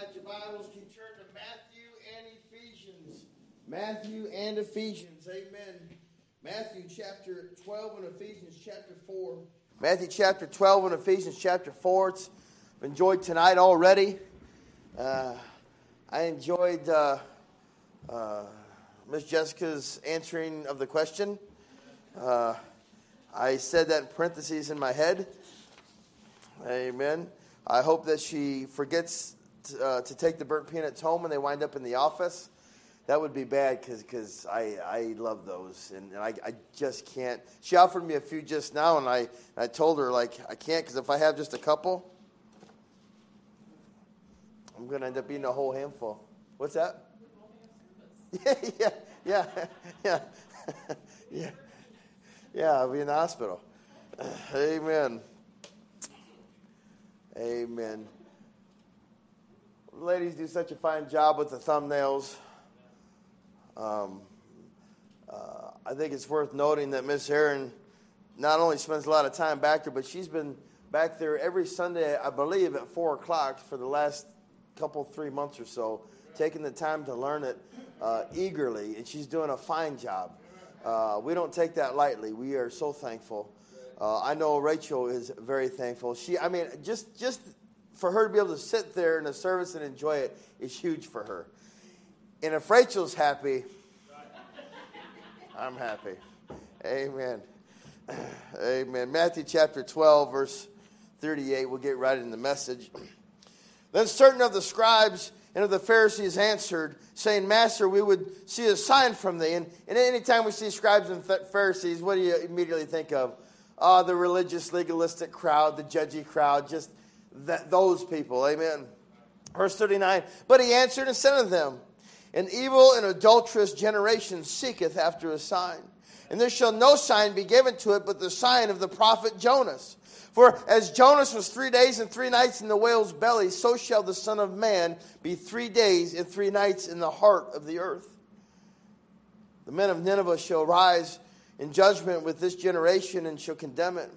got your Bibles, can turn to Matthew and Ephesians. Matthew and Ephesians. Amen. Matthew chapter 12 and Ephesians chapter 4. Matthew chapter 12 and Ephesians chapter 4. It's enjoyed tonight already. Uh, I enjoyed uh, uh, Miss Jessica's answering of the question. Uh, I said that in parentheses in my head. Amen. I hope that she forgets to, uh, to take the burnt peanuts home and they wind up in the office. That would be bad because I, I love those and, and I, I just can't. She offered me a few just now and I, I told her, like, I can't because if I have just a couple, I'm going to end up eating a whole handful. What's that? Yeah, yeah, yeah, yeah, yeah. Yeah, I'll be in the hospital. Amen. Amen. Ladies do such a fine job with the thumbnails. Um, uh, I think it's worth noting that Miss Aaron not only spends a lot of time back there, but she's been back there every Sunday, I believe, at 4 o'clock for the last couple, three months or so, taking the time to learn it uh, eagerly, and she's doing a fine job. Uh, we don't take that lightly. We are so thankful. Uh, I know Rachel is very thankful. She, I mean, just just for her to be able to sit there in a service and enjoy it is huge for her. And if Rachel's happy, I'm happy. Amen. Amen. Matthew chapter 12, verse 38. We'll get right in the message. Then certain of the scribes and of the Pharisees answered, saying, Master, we would see a sign from thee. And, and anytime we see scribes and Pharisees, what do you immediately think of? Uh, the religious, legalistic crowd, the judgy crowd, just that, those people. Amen. Verse 39 But he answered and said unto them, An evil and adulterous generation seeketh after a sign. And there shall no sign be given to it but the sign of the prophet Jonas. For as Jonas was three days and three nights in the whale's belly, so shall the Son of Man be three days and three nights in the heart of the earth. The men of Nineveh shall rise in judgment with this generation and shall condemn it,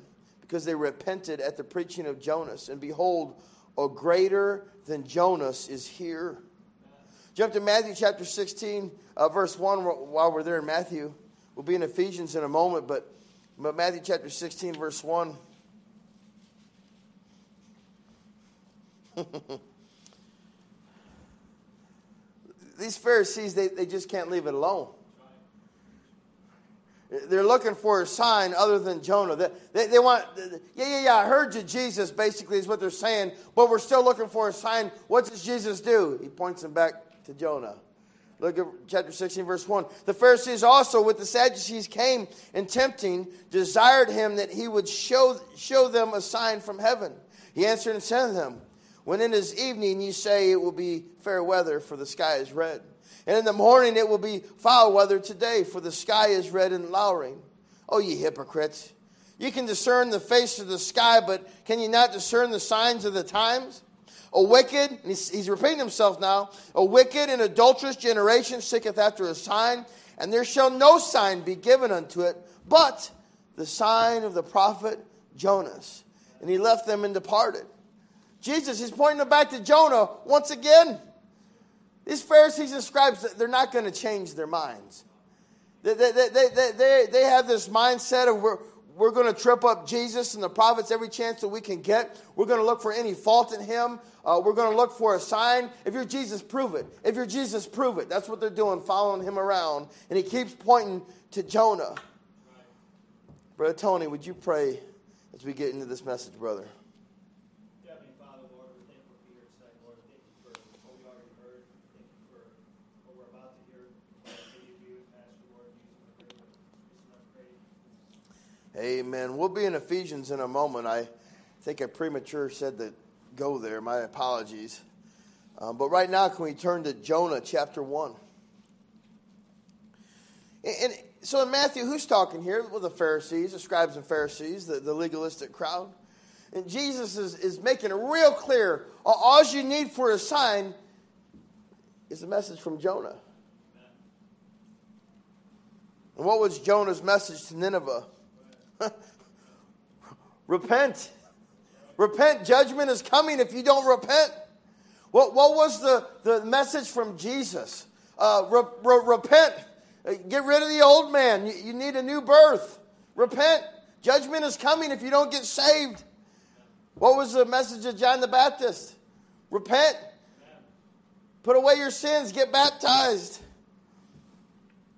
because they repented at the preaching of Jonas. And behold, a greater than Jonas is here. Jump to Matthew chapter 16, uh, verse 1, while we're there in Matthew. We'll be in Ephesians in a moment, but, but Matthew chapter 16, verse 1. These Pharisees, they, they just can't leave it alone. They're looking for a sign other than Jonah. They, they, they, want, yeah, yeah, yeah, I heard you, Jesus, basically, is what they're saying, but we're still looking for a sign. What does Jesus do? He points them back to Jonah. Look at chapter 16, verse 1. The Pharisees also, with the Sadducees, came and tempting, desired him that he would show, show them a sign from heaven. He answered and said to them, when it is evening, you say it will be fair weather, for the sky is red. And in the morning it will be foul weather today, for the sky is red and lowering. Oh, ye hypocrites! You can discern the face of the sky, but can you not discern the signs of the times? A wicked, he's, he's repeating himself now, a wicked and adulterous generation seeketh after a sign, and there shall no sign be given unto it, but the sign of the prophet Jonas. And he left them and departed. Jesus is pointing them back to Jonah once again. These Pharisees and scribes, they're not going to change their minds. They, they, they, they, they have this mindset of we're, we're going to trip up Jesus and the prophets every chance that we can get. We're going to look for any fault in him. Uh, we're going to look for a sign. If you're Jesus, prove it. If you're Jesus, prove it. That's what they're doing, following him around. And he keeps pointing to Jonah. Brother Tony, would you pray as we get into this message, brother? Amen. We'll be in Ephesians in a moment. I think I premature said that go there. My apologies. Um, but right now, can we turn to Jonah chapter 1? And, and, so in Matthew, who's talking here? Well, the Pharisees, the scribes and Pharisees, the, the legalistic crowd. And Jesus is, is making it real clear all you need for a sign is a message from Jonah. And what was Jonah's message to Nineveh? repent. Repent. Judgment is coming if you don't repent. What, what was the, the message from Jesus? Uh, re, re, repent. Uh, get rid of the old man. You, you need a new birth. Repent. Judgment is coming if you don't get saved. What was the message of John the Baptist? Repent. Put away your sins. Get baptized.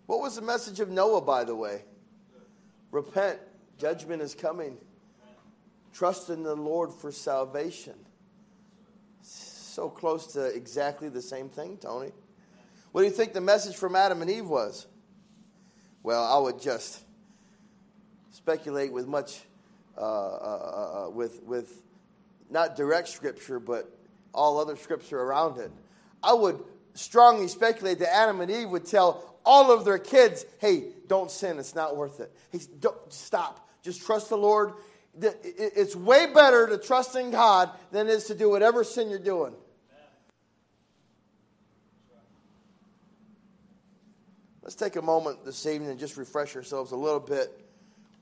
What was the message of Noah, by the way? Repent. Judgment is coming. Trust in the Lord for salvation. So close to exactly the same thing, Tony. What do you think the message from Adam and Eve was? Well, I would just speculate with much, uh, uh, uh, uh with, with not direct scripture, but all other scripture around it. I would strongly speculate that Adam and Eve would tell all of their kids, hey, don't sin, it's not worth it. Hey, don't, stop. Just trust the Lord. It's way better to trust in God than it is to do whatever sin you're doing. Let's take a moment this evening and just refresh ourselves a little bit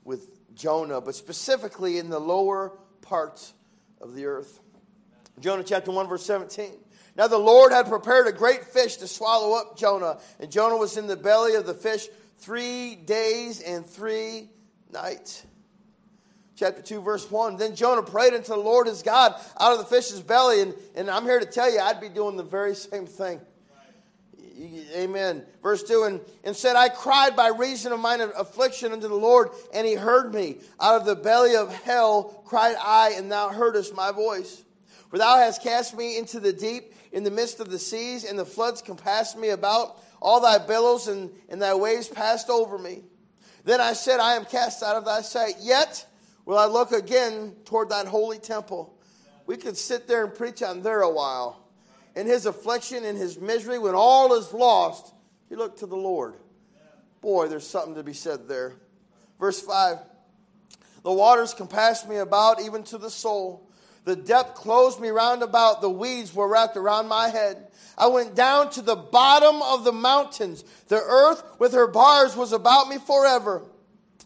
with Jonah, but specifically in the lower parts of the earth. Jonah chapter 1, verse 17. Now the Lord had prepared a great fish to swallow up Jonah, and Jonah was in the belly of the fish three days and three nights. Chapter 2, verse 1. Then Jonah prayed unto the Lord his God out of the fish's belly, and, and I'm here to tell you, I'd be doing the very same thing. Amen. Verse 2 and, and said, I cried by reason of mine affliction unto the Lord, and he heard me. Out of the belly of hell cried I, and thou heardest my voice. For thou hast cast me into the deep, in the midst of the seas, and the floods compassed me about. All thy billows and, and thy waves passed over me. Then I said, I am cast out of thy sight. Yet will I look again toward that holy temple. We could sit there and preach on there a while. In his affliction, in his misery, when all is lost, he looked to the Lord. Boy, there's something to be said there. Verse 5 The waters compassed me about, even to the soul. The depth closed me round about. The weeds were wrapped around my head. I went down to the bottom of the mountains. The earth with her bars was about me forever.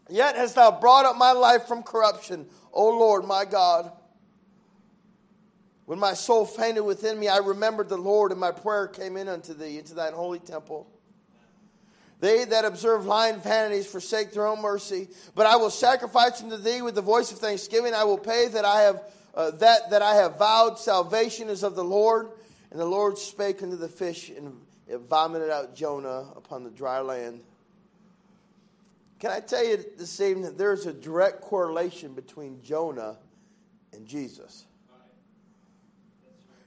Yet hast thou brought up my life from corruption, O Lord my God. When my soul fainted within me, I remembered the Lord, and my prayer came in unto thee, into thine holy temple. They that observe lying vanities forsake their own mercy. But I will sacrifice unto thee with the voice of thanksgiving. I will pay that I have uh, that that I have vowed. Salvation is of the Lord. And the Lord spake unto the fish, and it vomited out Jonah upon the dry land. Can I tell you this evening that there's a direct correlation between Jonah and Jesus?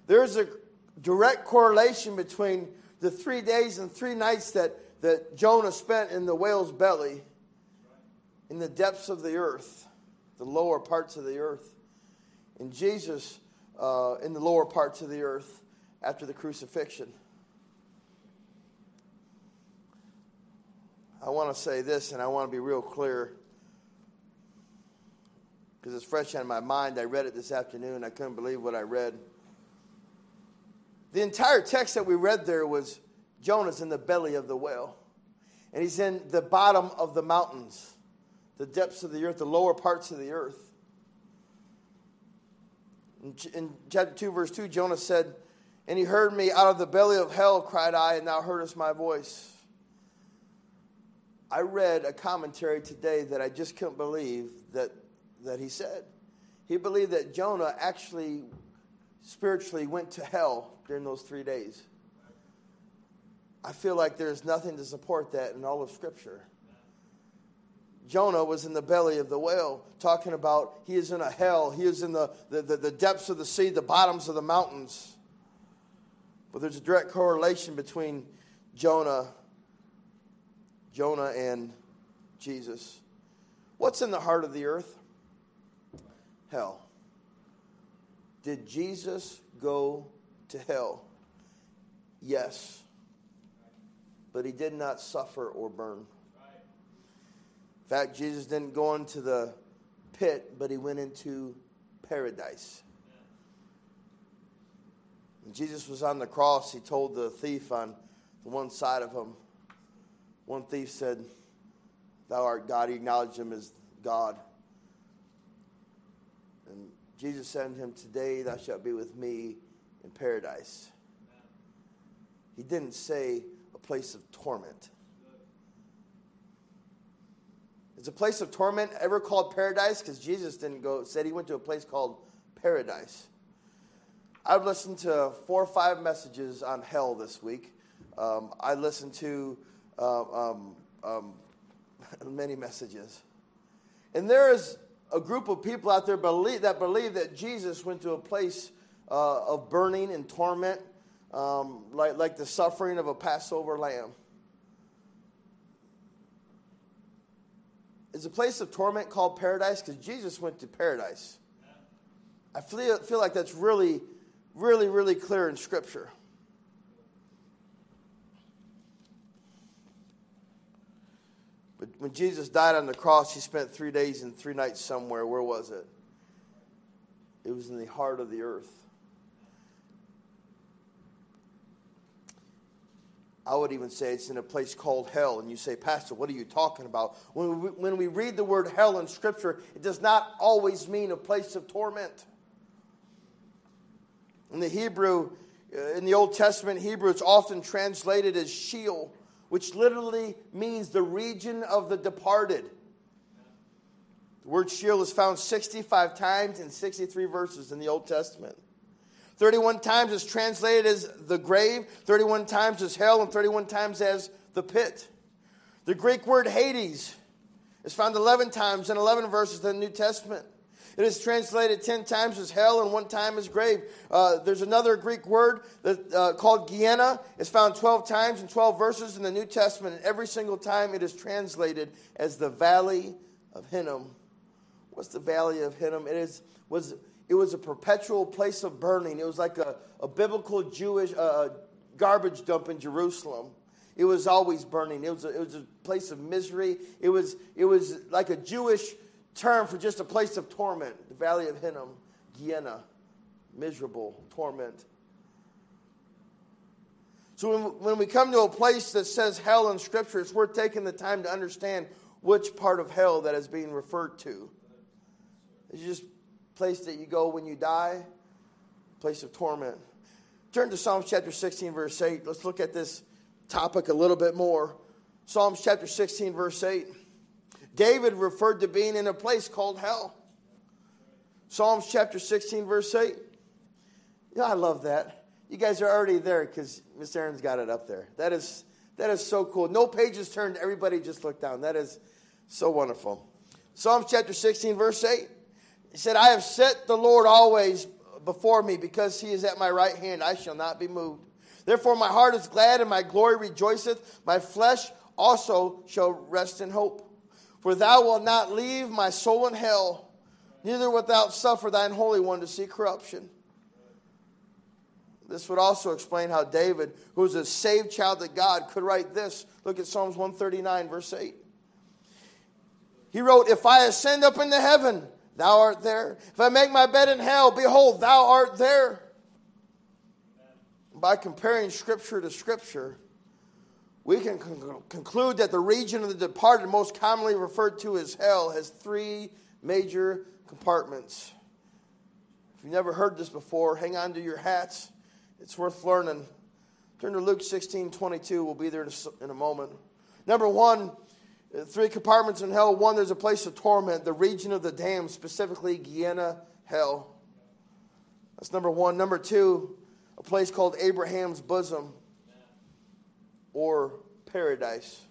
There's a direct correlation between the three days and three nights that, that Jonah spent in the whale's belly, in the depths of the earth, the lower parts of the earth, and Jesus uh, in the lower parts of the earth after the crucifixion. I want to say this, and I want to be real clear because it's fresh on my mind. I read it this afternoon. I couldn't believe what I read. The entire text that we read there was Jonah's in the belly of the whale. And he's in the bottom of the mountains, the depths of the earth, the lower parts of the earth. In chapter 2, verse 2, Jonah said, And he heard me out of the belly of hell, cried I, and thou heardest my voice. I read a commentary today that I just couldn't believe that, that he said. He believed that Jonah actually spiritually went to hell during those three days. I feel like there's nothing to support that in all of Scripture. Jonah was in the belly of the whale, talking about he is in a hell, he is in the, the, the, the depths of the sea, the bottoms of the mountains. But there's a direct correlation between Jonah, Jonah and Jesus. What's in the heart of the earth? Hell. Did Jesus go to hell? Yes. But he did not suffer or burn. In fact, Jesus didn't go into the pit, but he went into paradise. When Jesus was on the cross, he told the thief on the one side of him, one thief said, Thou art God. He acknowledged him as God. And Jesus said to him, Today thou shalt be with me in paradise. He didn't say a place of torment. Is a place of torment ever called paradise? Because Jesus didn't go, said he went to a place called paradise. I've listened to four or five messages on hell this week. Um, I listened to uh, um, um, many messages. And there is a group of people out there believe, that believe that Jesus went to a place uh, of burning and torment, um, like, like the suffering of a Passover lamb. Is a place of torment called paradise? Because Jesus went to paradise. I feel, feel like that's really, really, really clear in Scripture. But when Jesus died on the cross, he spent three days and three nights somewhere. Where was it? It was in the heart of the earth. I would even say it's in a place called hell. And you say, Pastor, what are you talking about? When we, when we read the word hell in Scripture, it does not always mean a place of torment. In the Hebrew, uh, in the Old Testament Hebrew, it's often translated as Sheol which literally means the region of the departed. The word Sheol is found 65 times in 63 verses in the Old Testament. 31 times is translated as the grave, 31 times as hell, and 31 times as the pit. The Greek word Hades is found 11 times in 11 verses in the New Testament. It is translated 10 times as hell and one time as grave. Uh, there's another Greek word that, uh, called Gehenna. It's found 12 times in 12 verses in the New Testament, and every single time it is translated as the Valley of Hinnom. What's the Valley of Hinnom? It, is, was, it was a perpetual place of burning. It was like a, a biblical Jewish uh, garbage dump in Jerusalem. It was always burning. It was, a, it was a place of misery. It was, it was like a Jewish term for just a place of torment, the valley of Hinnom, Gehenna, miserable torment. So when, when we come to a place that says hell in Scripture, it's worth taking the time to understand which part of hell that is being referred to. It's just place that you go when you die, place of torment. Turn to Psalms chapter 16, verse 8. Let's look at this topic a little bit more. Psalms chapter 16, verse 8. David referred to being in a place called hell. Psalms chapter 16, verse 8. You know, I love that. You guys are already there because Miss Aaron's got it up there. That is, that is so cool. No pages turned, everybody just looked down. That is so wonderful. Psalms chapter 16, verse 8. He said, I have set the Lord always before me because he is at my right hand. I shall not be moved. Therefore, my heart is glad and my glory rejoiceth. My flesh also shall rest in hope. For thou wilt not leave my soul in hell, neither wilt thou suffer thine Holy One to see corruption. This would also explain how David, who was a saved child of God, could write this. Look at Psalms 139, verse 8. He wrote, If I ascend up into heaven, thou art there. If I make my bed in hell, behold, thou art there. By comparing Scripture to Scripture, we can con- conclude that the region of the departed, most commonly referred to as hell, has three major compartments. If you've never heard this before, hang on to your hats. It's worth learning. Turn to Luke 16 22. We'll be there in a moment. Number one, uh, three compartments in hell. One, there's a place of torment, the region of the damned, specifically Gehenna, hell. That's number one. Number two, a place called Abraham's bosom or paradise,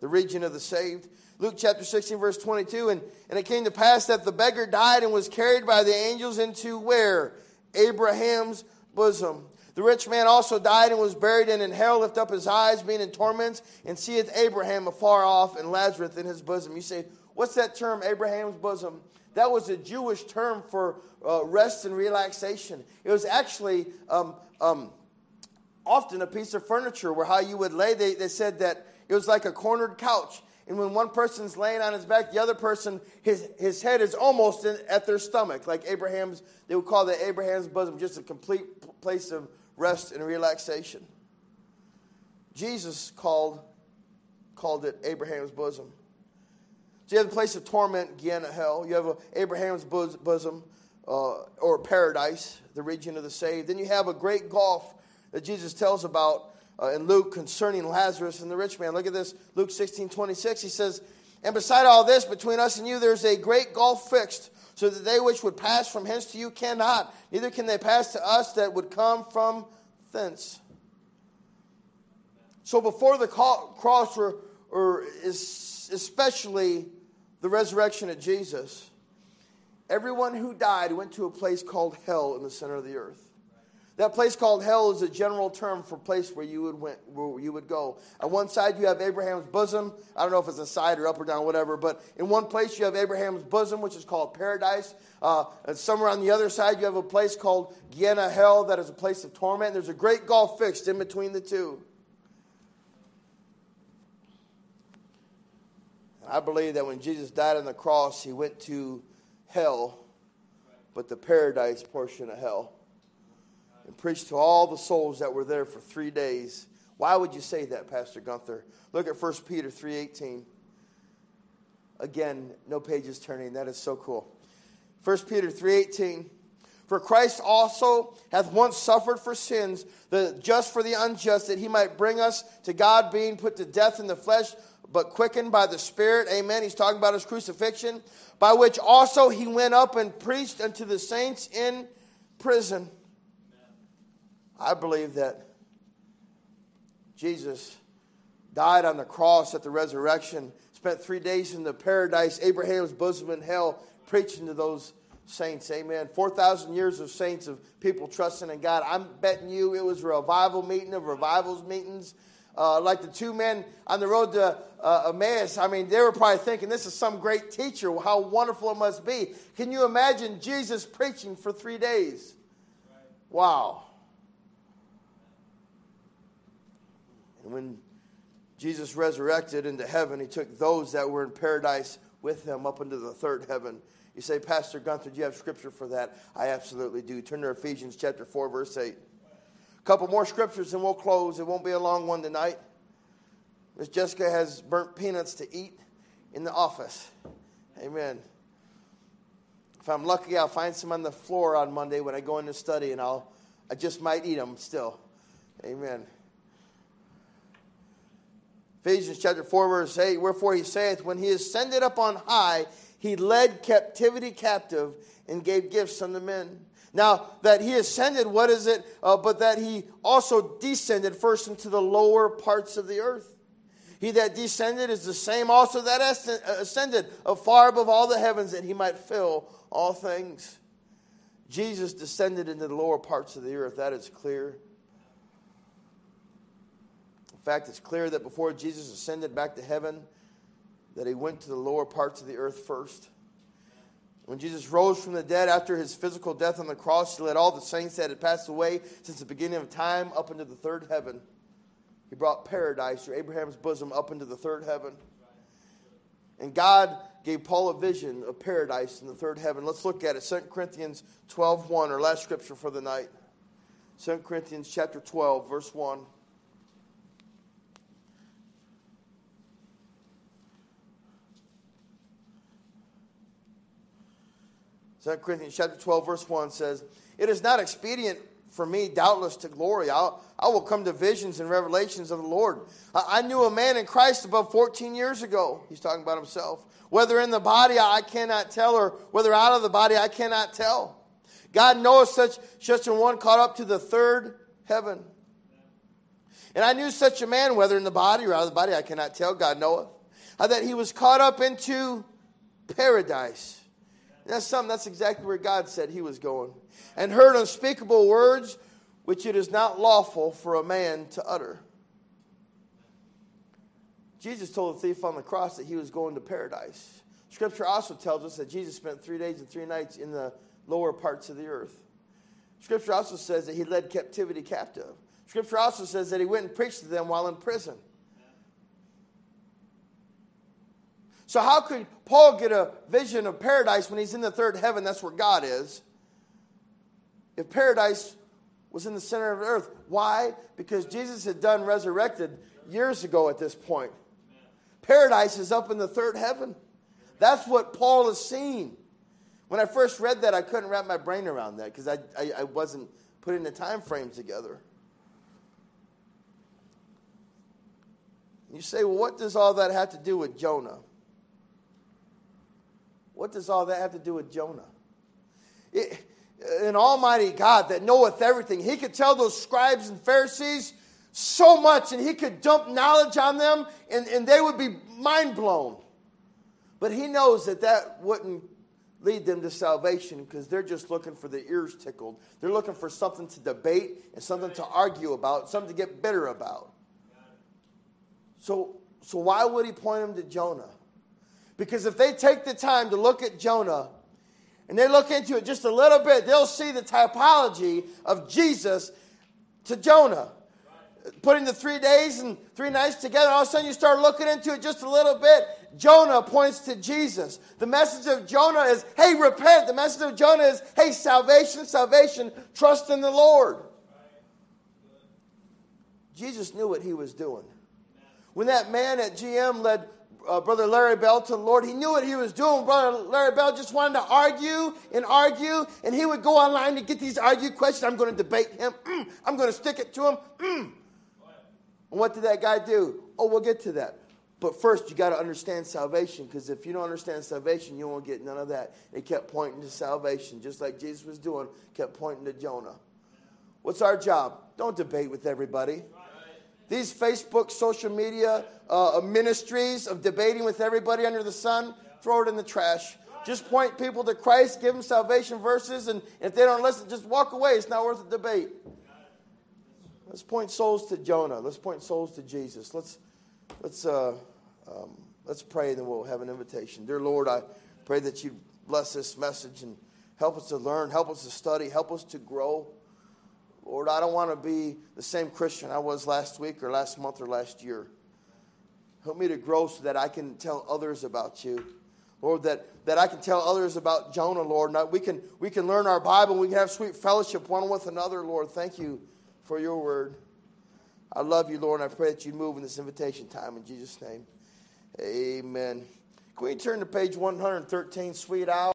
the region of the saved. Luke chapter 16, verse 22. And, and it came to pass that the beggar died and was carried by the angels into where? Abraham's bosom. The rich man also died and was buried, and in hell lift up his eyes, being in torments, and seeth Abraham afar off and Lazarus in his bosom. You say, what's that term, Abraham's bosom? That was a Jewish term for uh, rest and relaxation. It was actually um, um, often a piece of furniture where how you would lay, they, they said that it was like a cornered couch. And when one person's laying on his back, the other person, his, his head is almost in, at their stomach, like Abraham's, they would call that Abraham's bosom, just a complete place of rest and relaxation. Jesus called, called it Abraham's bosom. So you have a place of torment, Gehenna, hell. You have a, Abraham's bosom, uh, or paradise, the region of the saved. Then you have a great gulf that Jesus tells about uh, in Luke concerning Lazarus and the rich man. Look at this, Luke 16 26. He says, And beside all this, between us and you, there's a great gulf fixed, so that they which would pass from hence to you cannot, neither can they pass to us that would come from thence. So before the cross, or, or especially the resurrection of Jesus, everyone who died went to a place called hell in the center of the earth. That place called hell is a general term for place where you would went, where you would go. On one side you have Abraham's bosom. I don't know if it's a side or up or down, whatever. But in one place you have Abraham's bosom, which is called paradise. Uh, and somewhere on the other side you have a place called Gehenna hell, that is a place of torment. There's a great gulf fixed in between the two. I believe that when Jesus died on the cross, he went to hell, but the paradise portion of hell and preached to all the souls that were there for three days. Why would you say that, Pastor Gunther? Look at 1 Peter 3.18. Again, no pages turning. That is so cool. 1 Peter 3.18. For Christ also hath once suffered for sins, the just for the unjust, that he might bring us to God, being put to death in the flesh, but quickened by the Spirit. Amen. He's talking about his crucifixion, by which also he went up and preached unto the saints in prison I believe that Jesus died on the cross at the resurrection, spent three days in the paradise, Abraham's bosom in hell, preaching to those saints. Amen. 4,000 years of saints, of people trusting in God. I'm betting you it was a revival meeting of revivals meetings. Uh, like the two men on the road to uh, Emmaus, I mean, they were probably thinking, this is some great teacher. How wonderful it must be. Can you imagine Jesus preaching for three days? Wow. And when Jesus resurrected into heaven, he took those that were in paradise with him up into the third heaven. You say, Pastor Gunther, do you have scripture for that? I absolutely do. Turn to Ephesians chapter 4, verse 8. A couple more scriptures and we'll close. It won't be a long one tonight. Miss Jessica has burnt peanuts to eat in the office. Amen. If I'm lucky, I'll find some on the floor on Monday when I go into study, and I'll I just might eat them still. Amen. Ephesians chapter 4, verse 8, wherefore he saith, When he ascended up on high, he led captivity captive and gave gifts unto men. Now, that he ascended, what is it? Uh, but that he also descended first into the lower parts of the earth. He that descended is the same also that ascended far above all the heavens that he might fill all things. Jesus descended into the lower parts of the earth. That is clear. Fact, it's clear that before Jesus ascended back to heaven, that he went to the lower parts of the earth first. When Jesus rose from the dead after his physical death on the cross, he led all the saints that had passed away since the beginning of time up into the third heaven. He brought paradise or Abraham's bosom up into the third heaven. And God gave Paul a vision of paradise in the third heaven. Let's look at it. 2 Corinthians 12, 1, our last scripture for the night. 2 Corinthians chapter 12, verse 1. 2 Corinthians chapter 12, verse 1 says, It is not expedient for me, doubtless, to glory. I'll, I will come to visions and revelations of the Lord. I, I knew a man in Christ above 14 years ago. He's talking about himself. Whether in the body, I cannot tell, or whether out of the body, I cannot tell. God knoweth such, such a one caught up to the third heaven. And I knew such a man, whether in the body or out of the body, I cannot tell, God knoweth, that he was caught up into paradise. That's something, that's exactly where God said he was going. And heard unspeakable words which it is not lawful for a man to utter. Jesus told the thief on the cross that he was going to paradise. Scripture also tells us that Jesus spent three days and three nights in the lower parts of the earth. Scripture also says that he led captivity captive. Scripture also says that he went and preached to them while in prison. So, how could Paul get a vision of paradise when he's in the third heaven? That's where God is. If paradise was in the center of the earth, why? Because Jesus had done resurrected years ago at this point. Paradise is up in the third heaven. That's what Paul is seeing. When I first read that, I couldn't wrap my brain around that because I, I, I wasn't putting the time frame together. You say, well, what does all that have to do with Jonah? What does all that have to do with Jonah? It, an almighty God that knoweth everything, he could tell those scribes and Pharisees so much and he could dump knowledge on them and, and they would be mind blown. But he knows that that wouldn't lead them to salvation because they're just looking for the ears tickled. They're looking for something to debate and something to argue about, something to get bitter about. So, so why would he point them to Jonah? Because if they take the time to look at Jonah and they look into it just a little bit, they'll see the typology of Jesus to Jonah. Putting the three days and three nights together, all of a sudden you start looking into it just a little bit. Jonah points to Jesus. The message of Jonah is, hey, repent. The message of Jonah is, hey, salvation, salvation, trust in the Lord. Jesus knew what he was doing. When that man at GM led uh, Brother Larry Bell to the Lord, he knew what he was doing. Brother Larry Bell just wanted to argue and argue, and he would go online to get these argue questions. I'm going to debate him. Mm, I'm going to stick it to him. Mm. And what did that guy do? Oh, we'll get to that. But first, you got to understand salvation because if you don't understand salvation, you won't get none of that. It kept pointing to salvation, just like Jesus was doing, kept pointing to Jonah. What's our job? Don't debate with everybody. These Facebook, social media uh, ministries of debating with everybody under the sun, throw it in the trash. Just point people to Christ, give them salvation verses, and if they don't listen, just walk away. It's not worth a debate. Let's point souls to Jonah. Let's point souls to Jesus. Let's let's uh, um, let's pray, and then we'll have an invitation. Dear Lord, I pray that you bless this message and help us to learn, help us to study, help us to grow. Lord, I don't want to be the same Christian I was last week or last month or last year. Help me to grow so that I can tell others about you. Lord, that, that I can tell others about Jonah, Lord. Now, we, can, we can learn our Bible. We can have sweet fellowship one with another, Lord. Thank you for your word. I love you, Lord, and I pray that you move in this invitation time in Jesus' name. Amen. Can we turn to page 113, Sweet Hour?